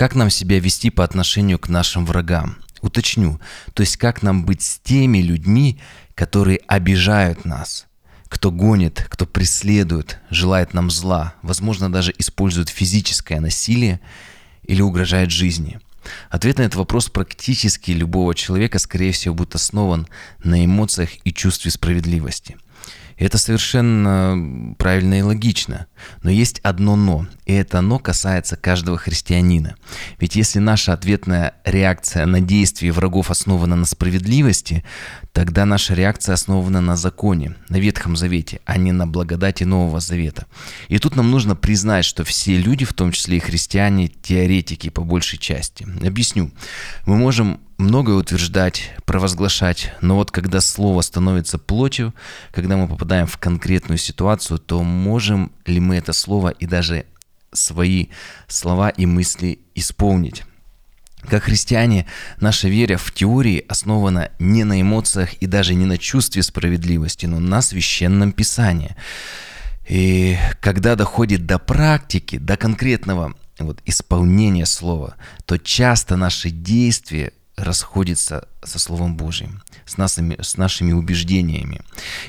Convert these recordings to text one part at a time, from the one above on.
Как нам себя вести по отношению к нашим врагам? Уточню, то есть как нам быть с теми людьми, которые обижают нас, кто гонит, кто преследует, желает нам зла, возможно, даже использует физическое насилие или угрожает жизни. Ответ на этот вопрос практически любого человека, скорее всего, будет основан на эмоциях и чувстве справедливости – это совершенно правильно и логично. Но есть одно «но», и это «но» касается каждого христианина. Ведь если наша ответная реакция на действия врагов основана на справедливости, тогда наша реакция основана на законе, на Ветхом Завете, а не на благодати Нового Завета. И тут нам нужно признать, что все люди, в том числе и христиане, теоретики по большей части. Объясню. Мы можем многое утверждать, провозглашать, но вот когда слово становится плотью, когда мы попадаем в конкретную ситуацию, то можем ли мы это слово и даже свои слова и мысли исполнить? Как христиане, наша вера в теории основана не на эмоциях и даже не на чувстве справедливости, но на священном писании. И когда доходит до практики, до конкретного вот, исполнения слова, то часто наши действия расходится со Словом Божьим, с нашими, с нашими убеждениями.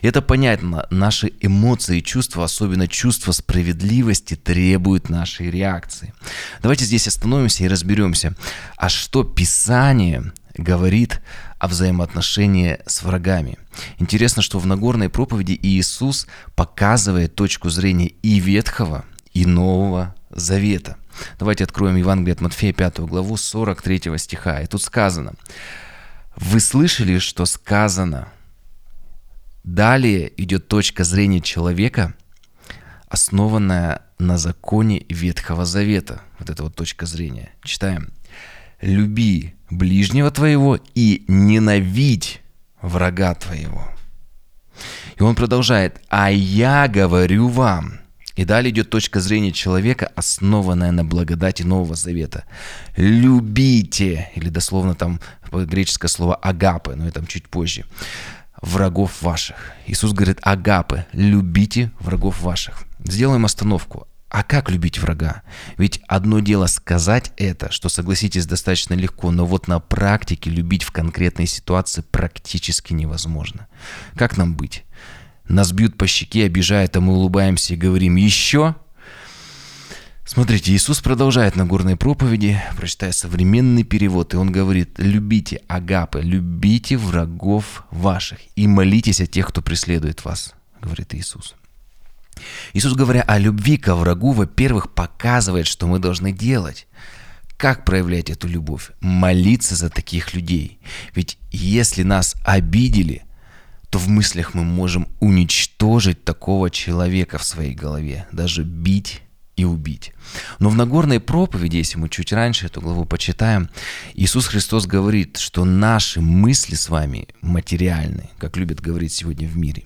И это понятно, наши эмоции и чувства, особенно чувство справедливости, требуют нашей реакции. Давайте здесь остановимся и разберемся, а что Писание говорит о взаимоотношении с врагами. Интересно, что в Нагорной проповеди Иисус показывает точку зрения и Ветхого, и Нового Завета. Давайте откроем Евангелие от Матфея 5 главу 43 стиха. И тут сказано, «Вы слышали, что сказано?» Далее идет точка зрения человека, основанная на законе Ветхого Завета. Вот эта вот точка зрения. Читаем. «Люби ближнего твоего и ненавидь врага твоего». И он продолжает, «А я говорю вам, и далее идет точка зрения человека, основанная на благодати Нового Завета. Любите, или дословно там греческое слово агапы, но это чуть позже, врагов ваших. Иисус говорит агапы, любите врагов ваших. Сделаем остановку. А как любить врага? Ведь одно дело сказать это, что, согласитесь, достаточно легко, но вот на практике любить в конкретной ситуации практически невозможно. Как нам быть? Нас бьют по щеке, обижают, а мы улыбаемся и говорим «Еще?» Смотрите, Иисус продолжает на горной проповеди, прочитая современный перевод, и он говорит, любите агапы, любите врагов ваших и молитесь о тех, кто преследует вас, говорит Иисус. Иисус, говоря о любви ко врагу, во-первых, показывает, что мы должны делать. Как проявлять эту любовь? Молиться за таких людей. Ведь если нас обидели – то в мыслях мы можем уничтожить такого человека в своей голове, даже бить и убить. Но в Нагорной проповеди, если мы чуть раньше эту главу почитаем, Иисус Христос говорит, что наши мысли с вами материальны, как любят говорить сегодня в мире.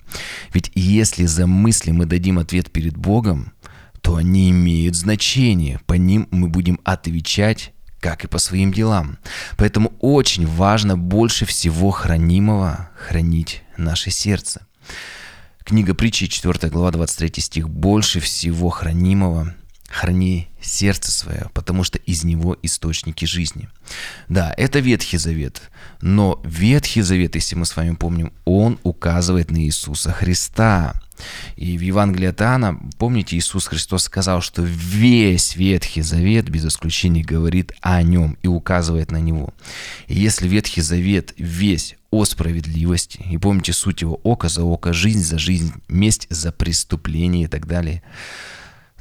Ведь если за мысли мы дадим ответ перед Богом, то они имеют значение, по ним мы будем отвечать как и по своим делам. Поэтому очень важно больше всего хранимого хранить наше сердце. Книга притчи, 4 глава, 23 стих. «Больше всего хранимого храни сердце свое, потому что из него источники жизни». Да, это Ветхий Завет, но Ветхий Завет, если мы с вами помним, он указывает на Иисуса Христа. И в Евангелии от Иоанна, помните, Иисус Христос сказал, что весь Ветхий Завет, без исключения, говорит о нем и указывает на него. И если Ветхий Завет весь о справедливости, и помните суть его око за око, жизнь за жизнь, месть за преступление и так далее,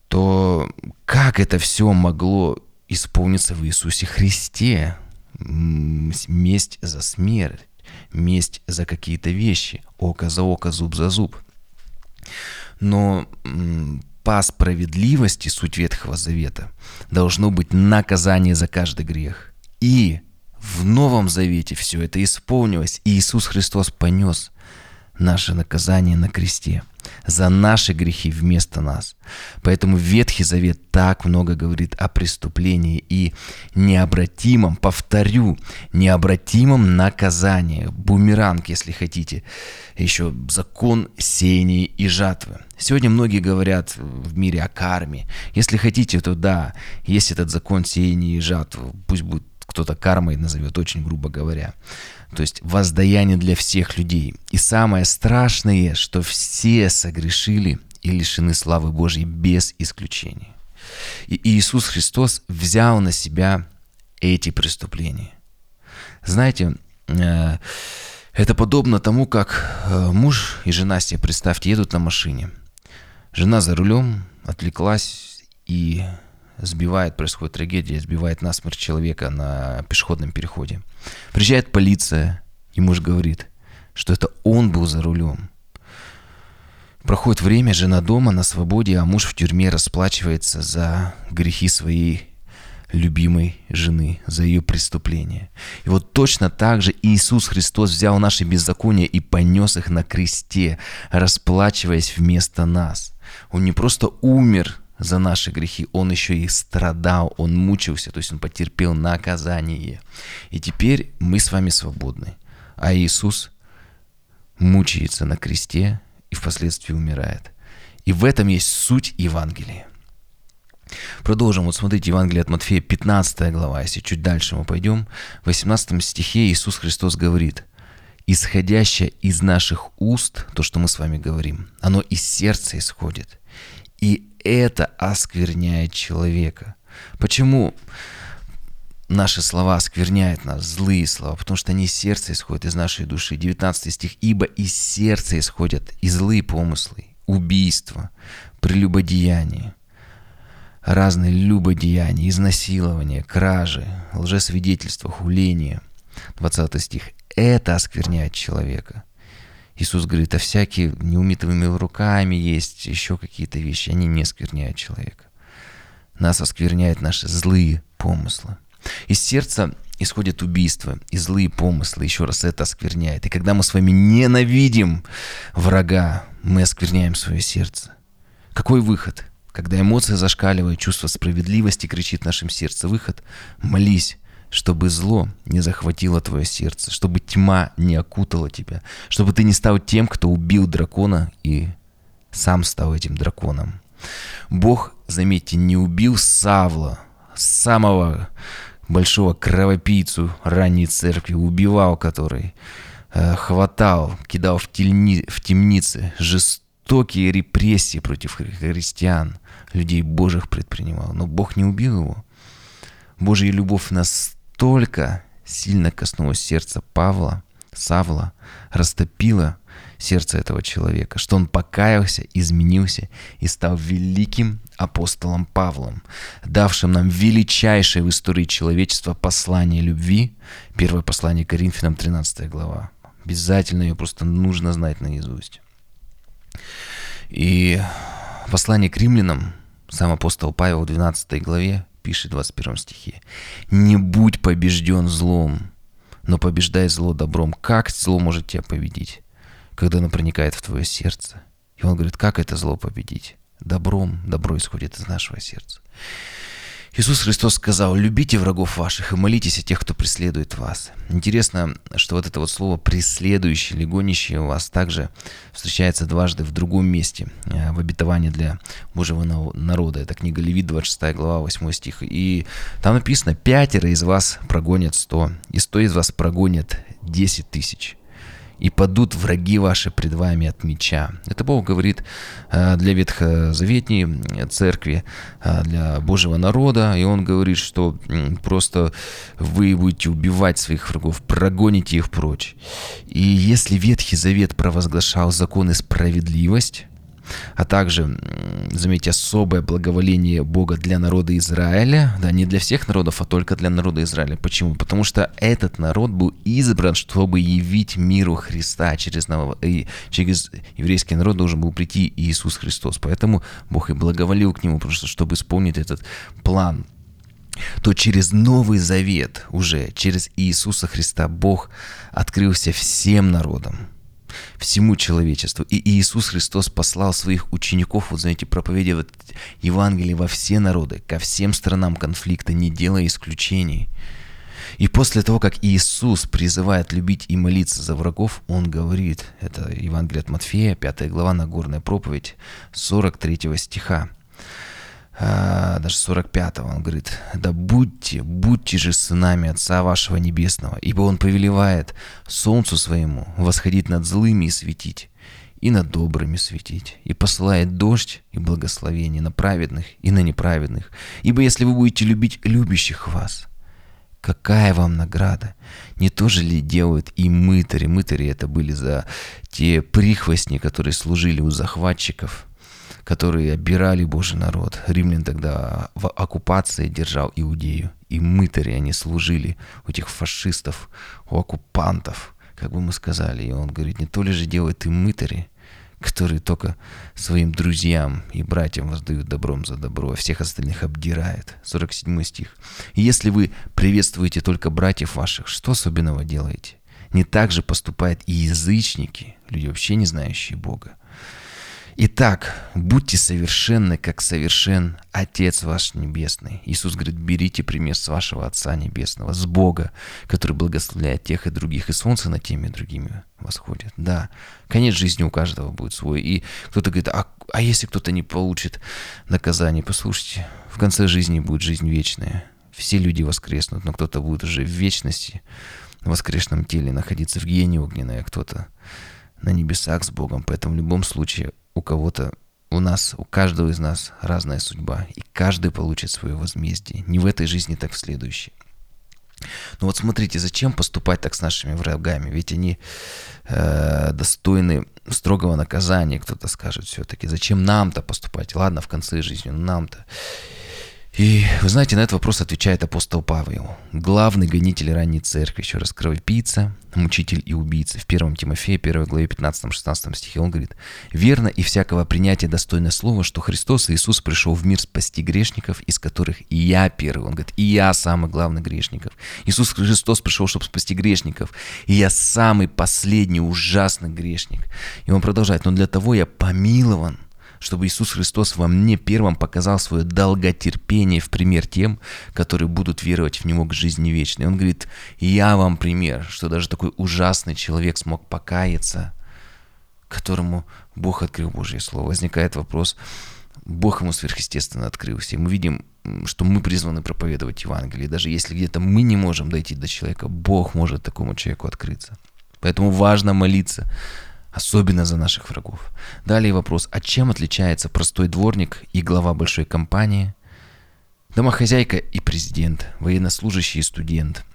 то как это все могло исполниться в Иисусе Христе? Месть за смерть, месть за какие-то вещи, око за око, зуб за зуб. Но по справедливости, суть Ветхого Завета, должно быть наказание за каждый грех. И в Новом Завете все это исполнилось, и Иисус Христос понес наше наказание на кресте за наши грехи вместо нас. Поэтому Ветхий Завет так много говорит о преступлении и необратимом, повторю, необратимом наказании. Бумеранг, если хотите. Еще закон сеяния и жатвы. Сегодня многие говорят в мире о карме. Если хотите, то да, есть этот закон сеяния и жатвы. Пусть будет кто-то кармой назовет, очень грубо говоря. То есть воздаяние для всех людей. И самое страшное, что все согрешили и лишены славы Божьей без исключения. И Иисус Христос взял на себя эти преступления. Знаете, э, это подобно тому, как э, муж и жена себе, представьте, едут на машине. Жена за рулем отвлеклась и сбивает, происходит трагедия, сбивает насмерть человека на пешеходном переходе. Приезжает полиция, и муж говорит, что это он был за рулем. Проходит время, жена дома на свободе, а муж в тюрьме расплачивается за грехи своей любимой жены, за ее преступление. И вот точно так же Иисус Христос взял наши беззакония и понес их на кресте, расплачиваясь вместо нас. Он не просто умер за наши грехи, Он еще и страдал, Он мучился, то есть Он потерпел наказание. И теперь мы с вами свободны. А Иисус мучается на кресте и впоследствии умирает. И в этом есть суть Евангелия. Продолжим. Вот смотрите, Евангелие от Матфея, 15 глава. Если чуть дальше мы пойдем, в 18 стихе Иисус Христос говорит, «Исходящее из наших уст, то, что мы с вами говорим, оно из сердца исходит, и это оскверняет человека». Почему наши слова оскверняют нас, злые слова, потому что они из сердца исходят, из нашей души. 19 стих. «Ибо из сердца исходят и злые помыслы, убийства, прелюбодеяние, разные любодеяния, изнасилования, кражи, лжесвидетельства, хуления». 20 стих. Это оскверняет человека. Иисус говорит, а всякие неумитыми руками есть, еще какие-то вещи, они не оскверняют человека. Нас оскверняют наши злые помыслы. Из сердца исходят убийства и злые помыслы. Еще раз это оскверняет. И когда мы с вами ненавидим врага, мы оскверняем свое сердце. Какой выход? Когда эмоции зашкаливают, чувство справедливости кричит в нашем сердце. Выход – молись, чтобы зло не захватило твое сердце, чтобы тьма не окутала тебя, чтобы ты не стал тем, кто убил дракона и сам стал этим драконом. Бог, заметьте, не убил Савла, самого большого кровопийцу ранней церкви, убивал который, э, хватал, кидал в, тельни, в темницы, жестокие репрессии против христиан, людей Божьих предпринимал. Но Бог не убил его. Божья любовь настолько сильно коснулась сердца Павла, Савла, растопила сердце этого человека, что он покаялся, изменился и стал великим апостолом Павлом, давшим нам величайшее в истории человечества послание любви, первое послание Коринфянам, 13 глава. Обязательно ее просто нужно знать наизусть. И послание к римлянам, сам апостол Павел в 12 главе пишет в 21 стихе, «Не будь побежден злом, но побеждай зло добром». Как зло может тебя победить? Когда оно проникает в твое сердце. И он говорит, как это зло победить? добром, добро исходит из нашего сердца. Иисус Христос сказал, любите врагов ваших и молитесь о тех, кто преследует вас. Интересно, что вот это вот слово преследующий или гонящий у вас также встречается дважды в другом месте, э, в обетовании для Божьего народа. Это книга Левит, 26 глава, 8 стих. И там написано, пятеро из вас прогонят сто, и сто из вас прогонят десять тысяч и падут враги ваши пред вами от меча. Это Бог говорит э, для ветхозаветней церкви, э, для Божьего народа, и Он говорит, что просто вы будете убивать своих врагов, прогоните их прочь. И если Ветхий Завет провозглашал закон и справедливость, а также, заметьте, особое благоволение Бога для народа Израиля, да, не для всех народов, а только для народа Израиля. Почему? Потому что этот народ был избран, чтобы явить миру Христа через, и через еврейский народ должен был прийти Иисус Христос. Поэтому Бог и благоволил к нему, просто чтобы исполнить этот план, то через Новый Завет уже, через Иисуса Христа Бог открылся всем народам. Всему человечеству. И Иисус Христос послал своих учеников, вот знаете, проповедовать Евангелие во все народы, ко всем сторонам конфликта, не делая исключений. И после того, как Иисус призывает любить и молиться за врагов, Он говорит, это Евангелие от Матфея, 5 глава, Нагорная проповедь, 43 стиха, а, даже 45 он говорит, «Да будьте, будьте же сынами Отца вашего Небесного, ибо Он повелевает солнцу своему восходить над злыми и светить, и над добрыми светить, и посылает дождь и благословение на праведных и на неправедных. Ибо если вы будете любить любящих вас, Какая вам награда? Не то же ли делают и мытари? Мытари это были за те прихвостни, которые служили у захватчиков, которые обирали Божий народ. Римлян тогда в оккупации держал Иудею. И мытари они служили у этих фашистов, у оккупантов, как бы мы сказали. И он говорит, не то ли же делают и мытари, которые только своим друзьям и братьям воздают добром за добро, а всех остальных обдирает. 47 стих. Если вы приветствуете только братьев ваших, что особенного делаете? Не так же поступают и язычники, люди вообще не знающие Бога. Итак, будьте совершенны, как совершен Отец ваш Небесный. Иисус говорит, берите пример с вашего Отца Небесного, с Бога, который благословляет тех и других, и солнце над теми и другими восходит. Да, конец жизни у каждого будет свой. И кто-то говорит, а, а если кто-то не получит наказание? Послушайте, в конце жизни будет жизнь вечная. Все люди воскреснут, но кто-то будет уже в вечности, в воскрешенном теле, находиться в гене огненной, а кто-то на небесах с Богом. Поэтому в любом случае у кого-то, у нас, у каждого из нас разная судьба, и каждый получит свое возмездие. Не в этой жизни, так в следующей. Ну вот смотрите, зачем поступать так с нашими врагами? Ведь они э, достойны строгого наказания, кто-то скажет все-таки. Зачем нам-то поступать? Ладно, в конце жизни, но нам-то. И вы знаете, на этот вопрос отвечает апостол Павел, главный гонитель ранней церкви, еще раз, кровопийца, мучитель и убийца. В 1 Тимофея, 1 главе 15-16 стихе он говорит, «Верно и всякого принятия достойно слова, что Христос Иисус пришел в мир спасти грешников, из которых и я первый». Он говорит, «И я самый главный грешников». Иисус Христос пришел, чтобы спасти грешников, и я самый последний ужасный грешник. И он продолжает, «Но для того я помилован, чтобы Иисус Христос во мне первым показал свое долготерпение в пример тем, которые будут веровать в Него к жизни вечной. Он говорит, я вам пример, что даже такой ужасный человек смог покаяться, которому Бог открыл Божье Слово. Возникает вопрос, Бог ему сверхъестественно открылся. И мы видим, что мы призваны проповедовать Евангелие. Даже если где-то мы не можем дойти до человека, Бог может такому человеку открыться. Поэтому важно молиться особенно за наших врагов. Далее вопрос, а чем отличается простой дворник и глава большой компании, домохозяйка и президент, военнослужащий и студент –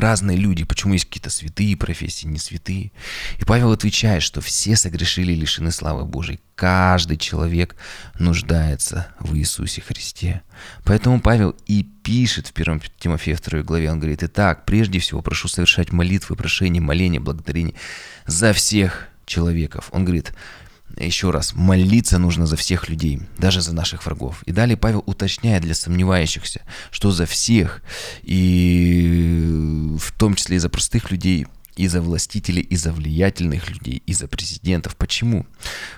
разные люди, почему есть какие-то святые профессии, не святые. И Павел отвечает, что все согрешили и лишены славы Божией. Каждый человек нуждается в Иисусе Христе. Поэтому Павел и пишет в 1 Тимофея 2 главе, он говорит, «Итак, прежде всего прошу совершать молитвы, прошения, моления, благодарения за всех человеков». Он говорит, еще раз, молиться нужно за всех людей, даже за наших врагов. И далее Павел уточняет для сомневающихся, что за всех, и в том числе и за простых людей, и за властителей, и за влиятельных людей, и за президентов. Почему?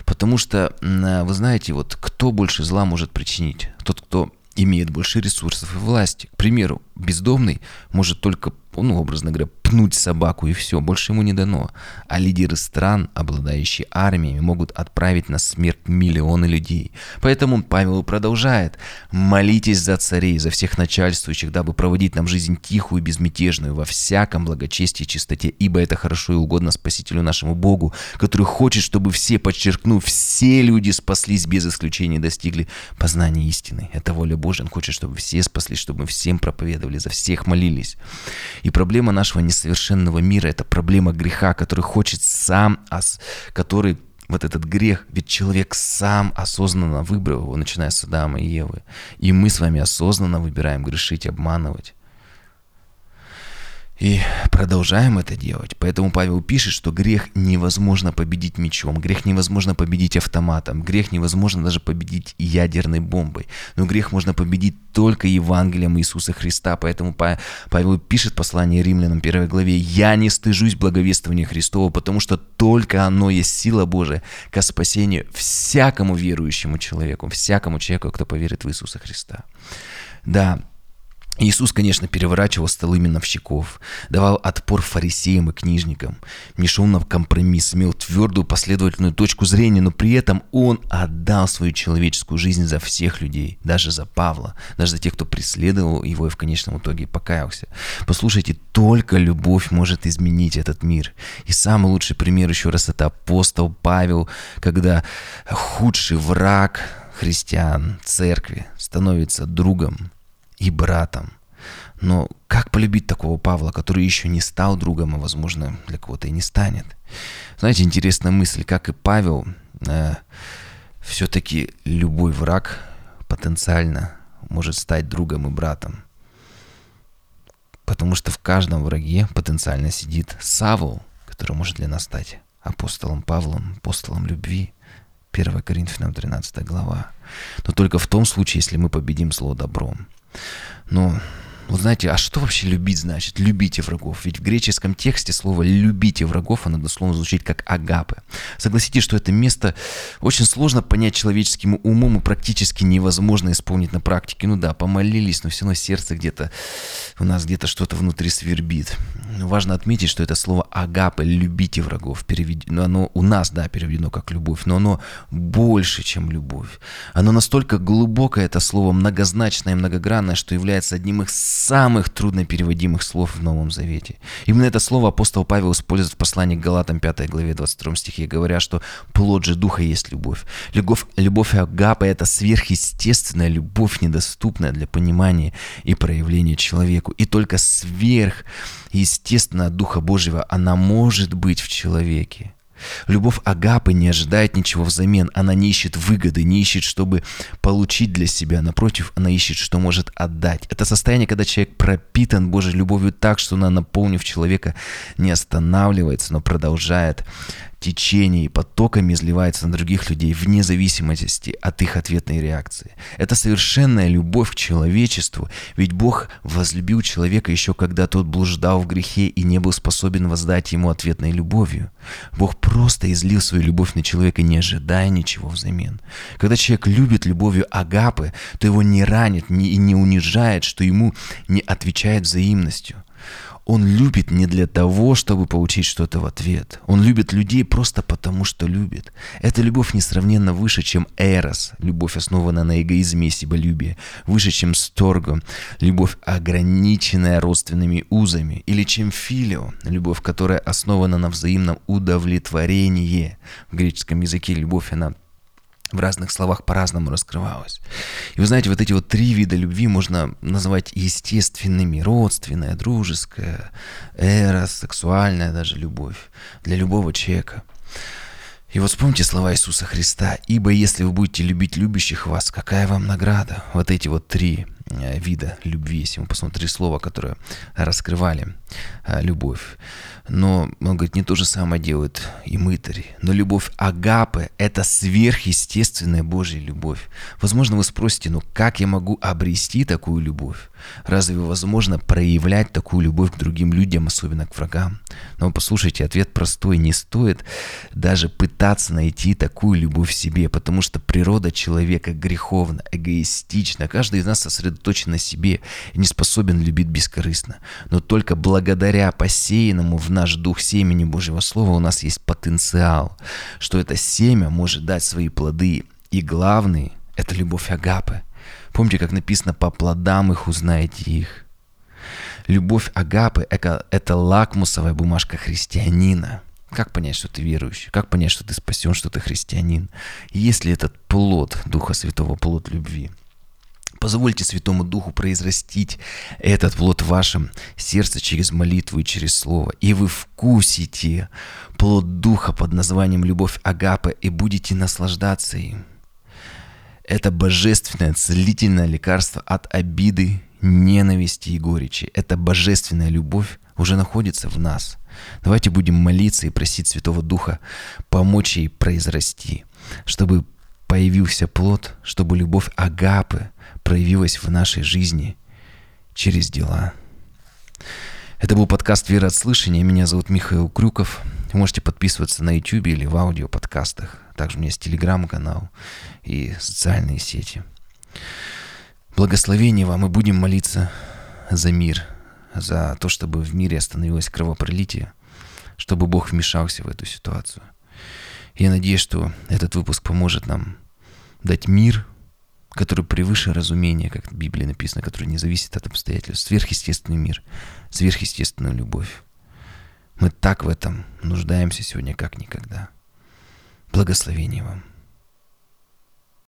Потому что, вы знаете, вот кто больше зла может причинить? Тот, кто имеет больше ресурсов и власти. К примеру, бездомный может только ну, образно говоря, пнуть собаку и все, больше ему не дано. А лидеры стран, обладающие армиями, могут отправить на смерть миллионы людей. Поэтому Павел продолжает. Молитесь за царей, за всех начальствующих, дабы проводить нам жизнь тихую и безмятежную во всяком благочестии и чистоте, ибо это хорошо и угодно Спасителю нашему Богу, который хочет, чтобы все, подчеркну, все люди спаслись без исключения, достигли познания истины. Это воля Божья. Он хочет, чтобы все спаслись, чтобы мы всем проповедовали, за всех молились. И проблема нашего несовершенного мира – это проблема греха, который хочет сам, который вот этот грех, ведь человек сам осознанно выбрал его, начиная с Адама и Евы. И мы с вами осознанно выбираем грешить, обманывать. И продолжаем это делать. Поэтому Павел пишет, что грех невозможно победить мечом, грех невозможно победить автоматом, грех невозможно даже победить ядерной бомбой. Но грех можно победить только Евангелием Иисуса Христа. Поэтому Павел пишет послание римлянам 1 главе «Я не стыжусь благовествования Христова, потому что только оно есть сила Божия ко спасению всякому верующему человеку, всякому человеку, кто поверит в Иисуса Христа». Да, Иисус, конечно, переворачивал столы миновщиков, давал отпор фарисеям и книжникам, не шел на компромисс, имел твердую последовательную точку зрения, но при этом он отдал свою человеческую жизнь за всех людей, даже за Павла, даже за тех, кто преследовал его и в конечном итоге покаялся. Послушайте, только любовь может изменить этот мир. И самый лучший пример еще раз это апостол Павел, когда худший враг христиан, церкви, становится другом и братом. Но как полюбить такого Павла, который еще не стал другом, а, возможно, для кого-то и не станет? Знаете, интересная мысль, как и Павел, э, все-таки любой враг потенциально может стать другом и братом. Потому что в каждом враге потенциально сидит Савол, который может для нас стать апостолом Павлом, апостолом любви. 1 Коринфянам 13 глава. Но только в том случае, если мы победим зло добром. Но вот знаете, а что вообще любить значит? Любите врагов. Ведь в греческом тексте слово «любите врагов» оно дословно звучит как «агапы». Согласитесь, что это место очень сложно понять человеческим умом и практически невозможно исполнить на практике. Ну да, помолились, но все равно сердце где-то, у нас где-то что-то внутри свербит. Но важно отметить, что это слово «агапы» «любите врагов» переведено, оно у нас, да, переведено как «любовь», но оно больше, чем любовь. Оно настолько глубокое, это слово многозначное и многогранное, что является одним из самых труднопереводимых слов в Новом Завете. Именно это слово апостол Павел использует в послании к Галатам 5 главе 22 стихе, говоря, что плод же Духа есть любовь. Любовь, любовь Агапа – это сверхъестественная любовь, недоступная для понимания и проявления человеку. И только сверхъестественно от Духа Божьего она может быть в человеке. Любовь Агапы не ожидает ничего взамен. Она не ищет выгоды, не ищет, чтобы получить для себя. Напротив, она ищет, что может отдать. Это состояние, когда человек пропитан Божьей любовью так, что она, наполнив человека, не останавливается, но продолжает течение и потоками изливается на других людей вне зависимости от их ответной реакции. Это совершенная любовь к человечеству, ведь Бог возлюбил человека еще когда тот блуждал в грехе и не был способен воздать ему ответной любовью. Бог просто излил свою любовь на человека, не ожидая ничего взамен. Когда человек любит любовью Агапы, то его не ранит и не унижает, что ему не отвечает взаимностью. Он любит не для того, чтобы получить что-то в ответ. Он любит людей просто потому, что любит. Эта любовь несравненно выше, чем эрос, любовь, основанная на эгоизме и себолюбии, выше, чем сторго, любовь, ограниченная родственными узами, или чем филио, любовь, которая основана на взаимном удовлетворении. В греческом языке любовь, она в разных словах по-разному раскрывалось. И вы знаете, вот эти вот три вида любви можно называть естественными. Родственная, дружеская, эрос, сексуальная даже любовь для любого человека. И вот вспомните слова Иисуса Христа. «Ибо если вы будете любить любящих вас, какая вам награда?» Вот эти вот три вида любви, если мы посмотрим три слова, раскрывали э, любовь. Но, он говорит, не то же самое делают и мытари. Но любовь Агапы – это сверхъестественная Божья любовь. Возможно, вы спросите, ну как я могу обрести такую любовь? Разве возможно проявлять такую любовь к другим людям, особенно к врагам? Но послушайте, ответ простой. Не стоит даже пытаться найти такую любовь в себе, потому что природа человека греховна, эгоистична. Каждый из нас сосредоточен на себе и не способен любить бескорыстно. Но только благодаря посеянному в наш дух семени Божьего Слова у нас есть потенциал, что это семя может дать свои плоды. И главный – это любовь Агапы. Помните, как написано, по плодам их узнаете их. Любовь Агапы это, – лакмусовая бумажка христианина. Как понять, что ты верующий? Как понять, что ты спасен, что ты христианин? Есть ли этот плод Духа Святого, плод любви? Позвольте Святому Духу произрастить этот плод в вашем сердце через молитву и через слово. И вы вкусите плод Духа под названием Любовь Агапы и будете наслаждаться им. Это божественное целительное лекарство от обиды ненависти и горечи. Эта божественная любовь уже находится в нас. Давайте будем молиться и просить Святого Духа помочь ей произрасти, чтобы появился плод, чтобы любовь Агапы проявилась в нашей жизни через дела. Это был подкаст «Вера от слышания». Меня зовут Михаил Крюков. Вы можете подписываться на YouTube или в аудиоподкастах. Также у меня есть телеграм-канал и социальные сети. Благословения вам и будем молиться за мир, за то, чтобы в мире остановилось кровопролитие, чтобы Бог вмешался в эту ситуацию. Я надеюсь, что этот выпуск поможет нам дать мир, который превыше разумения, как в Библии написано, который не зависит от обстоятельств, сверхъестественный мир, сверхъестественную любовь. Мы так в этом нуждаемся сегодня, как никогда. Благословения вам.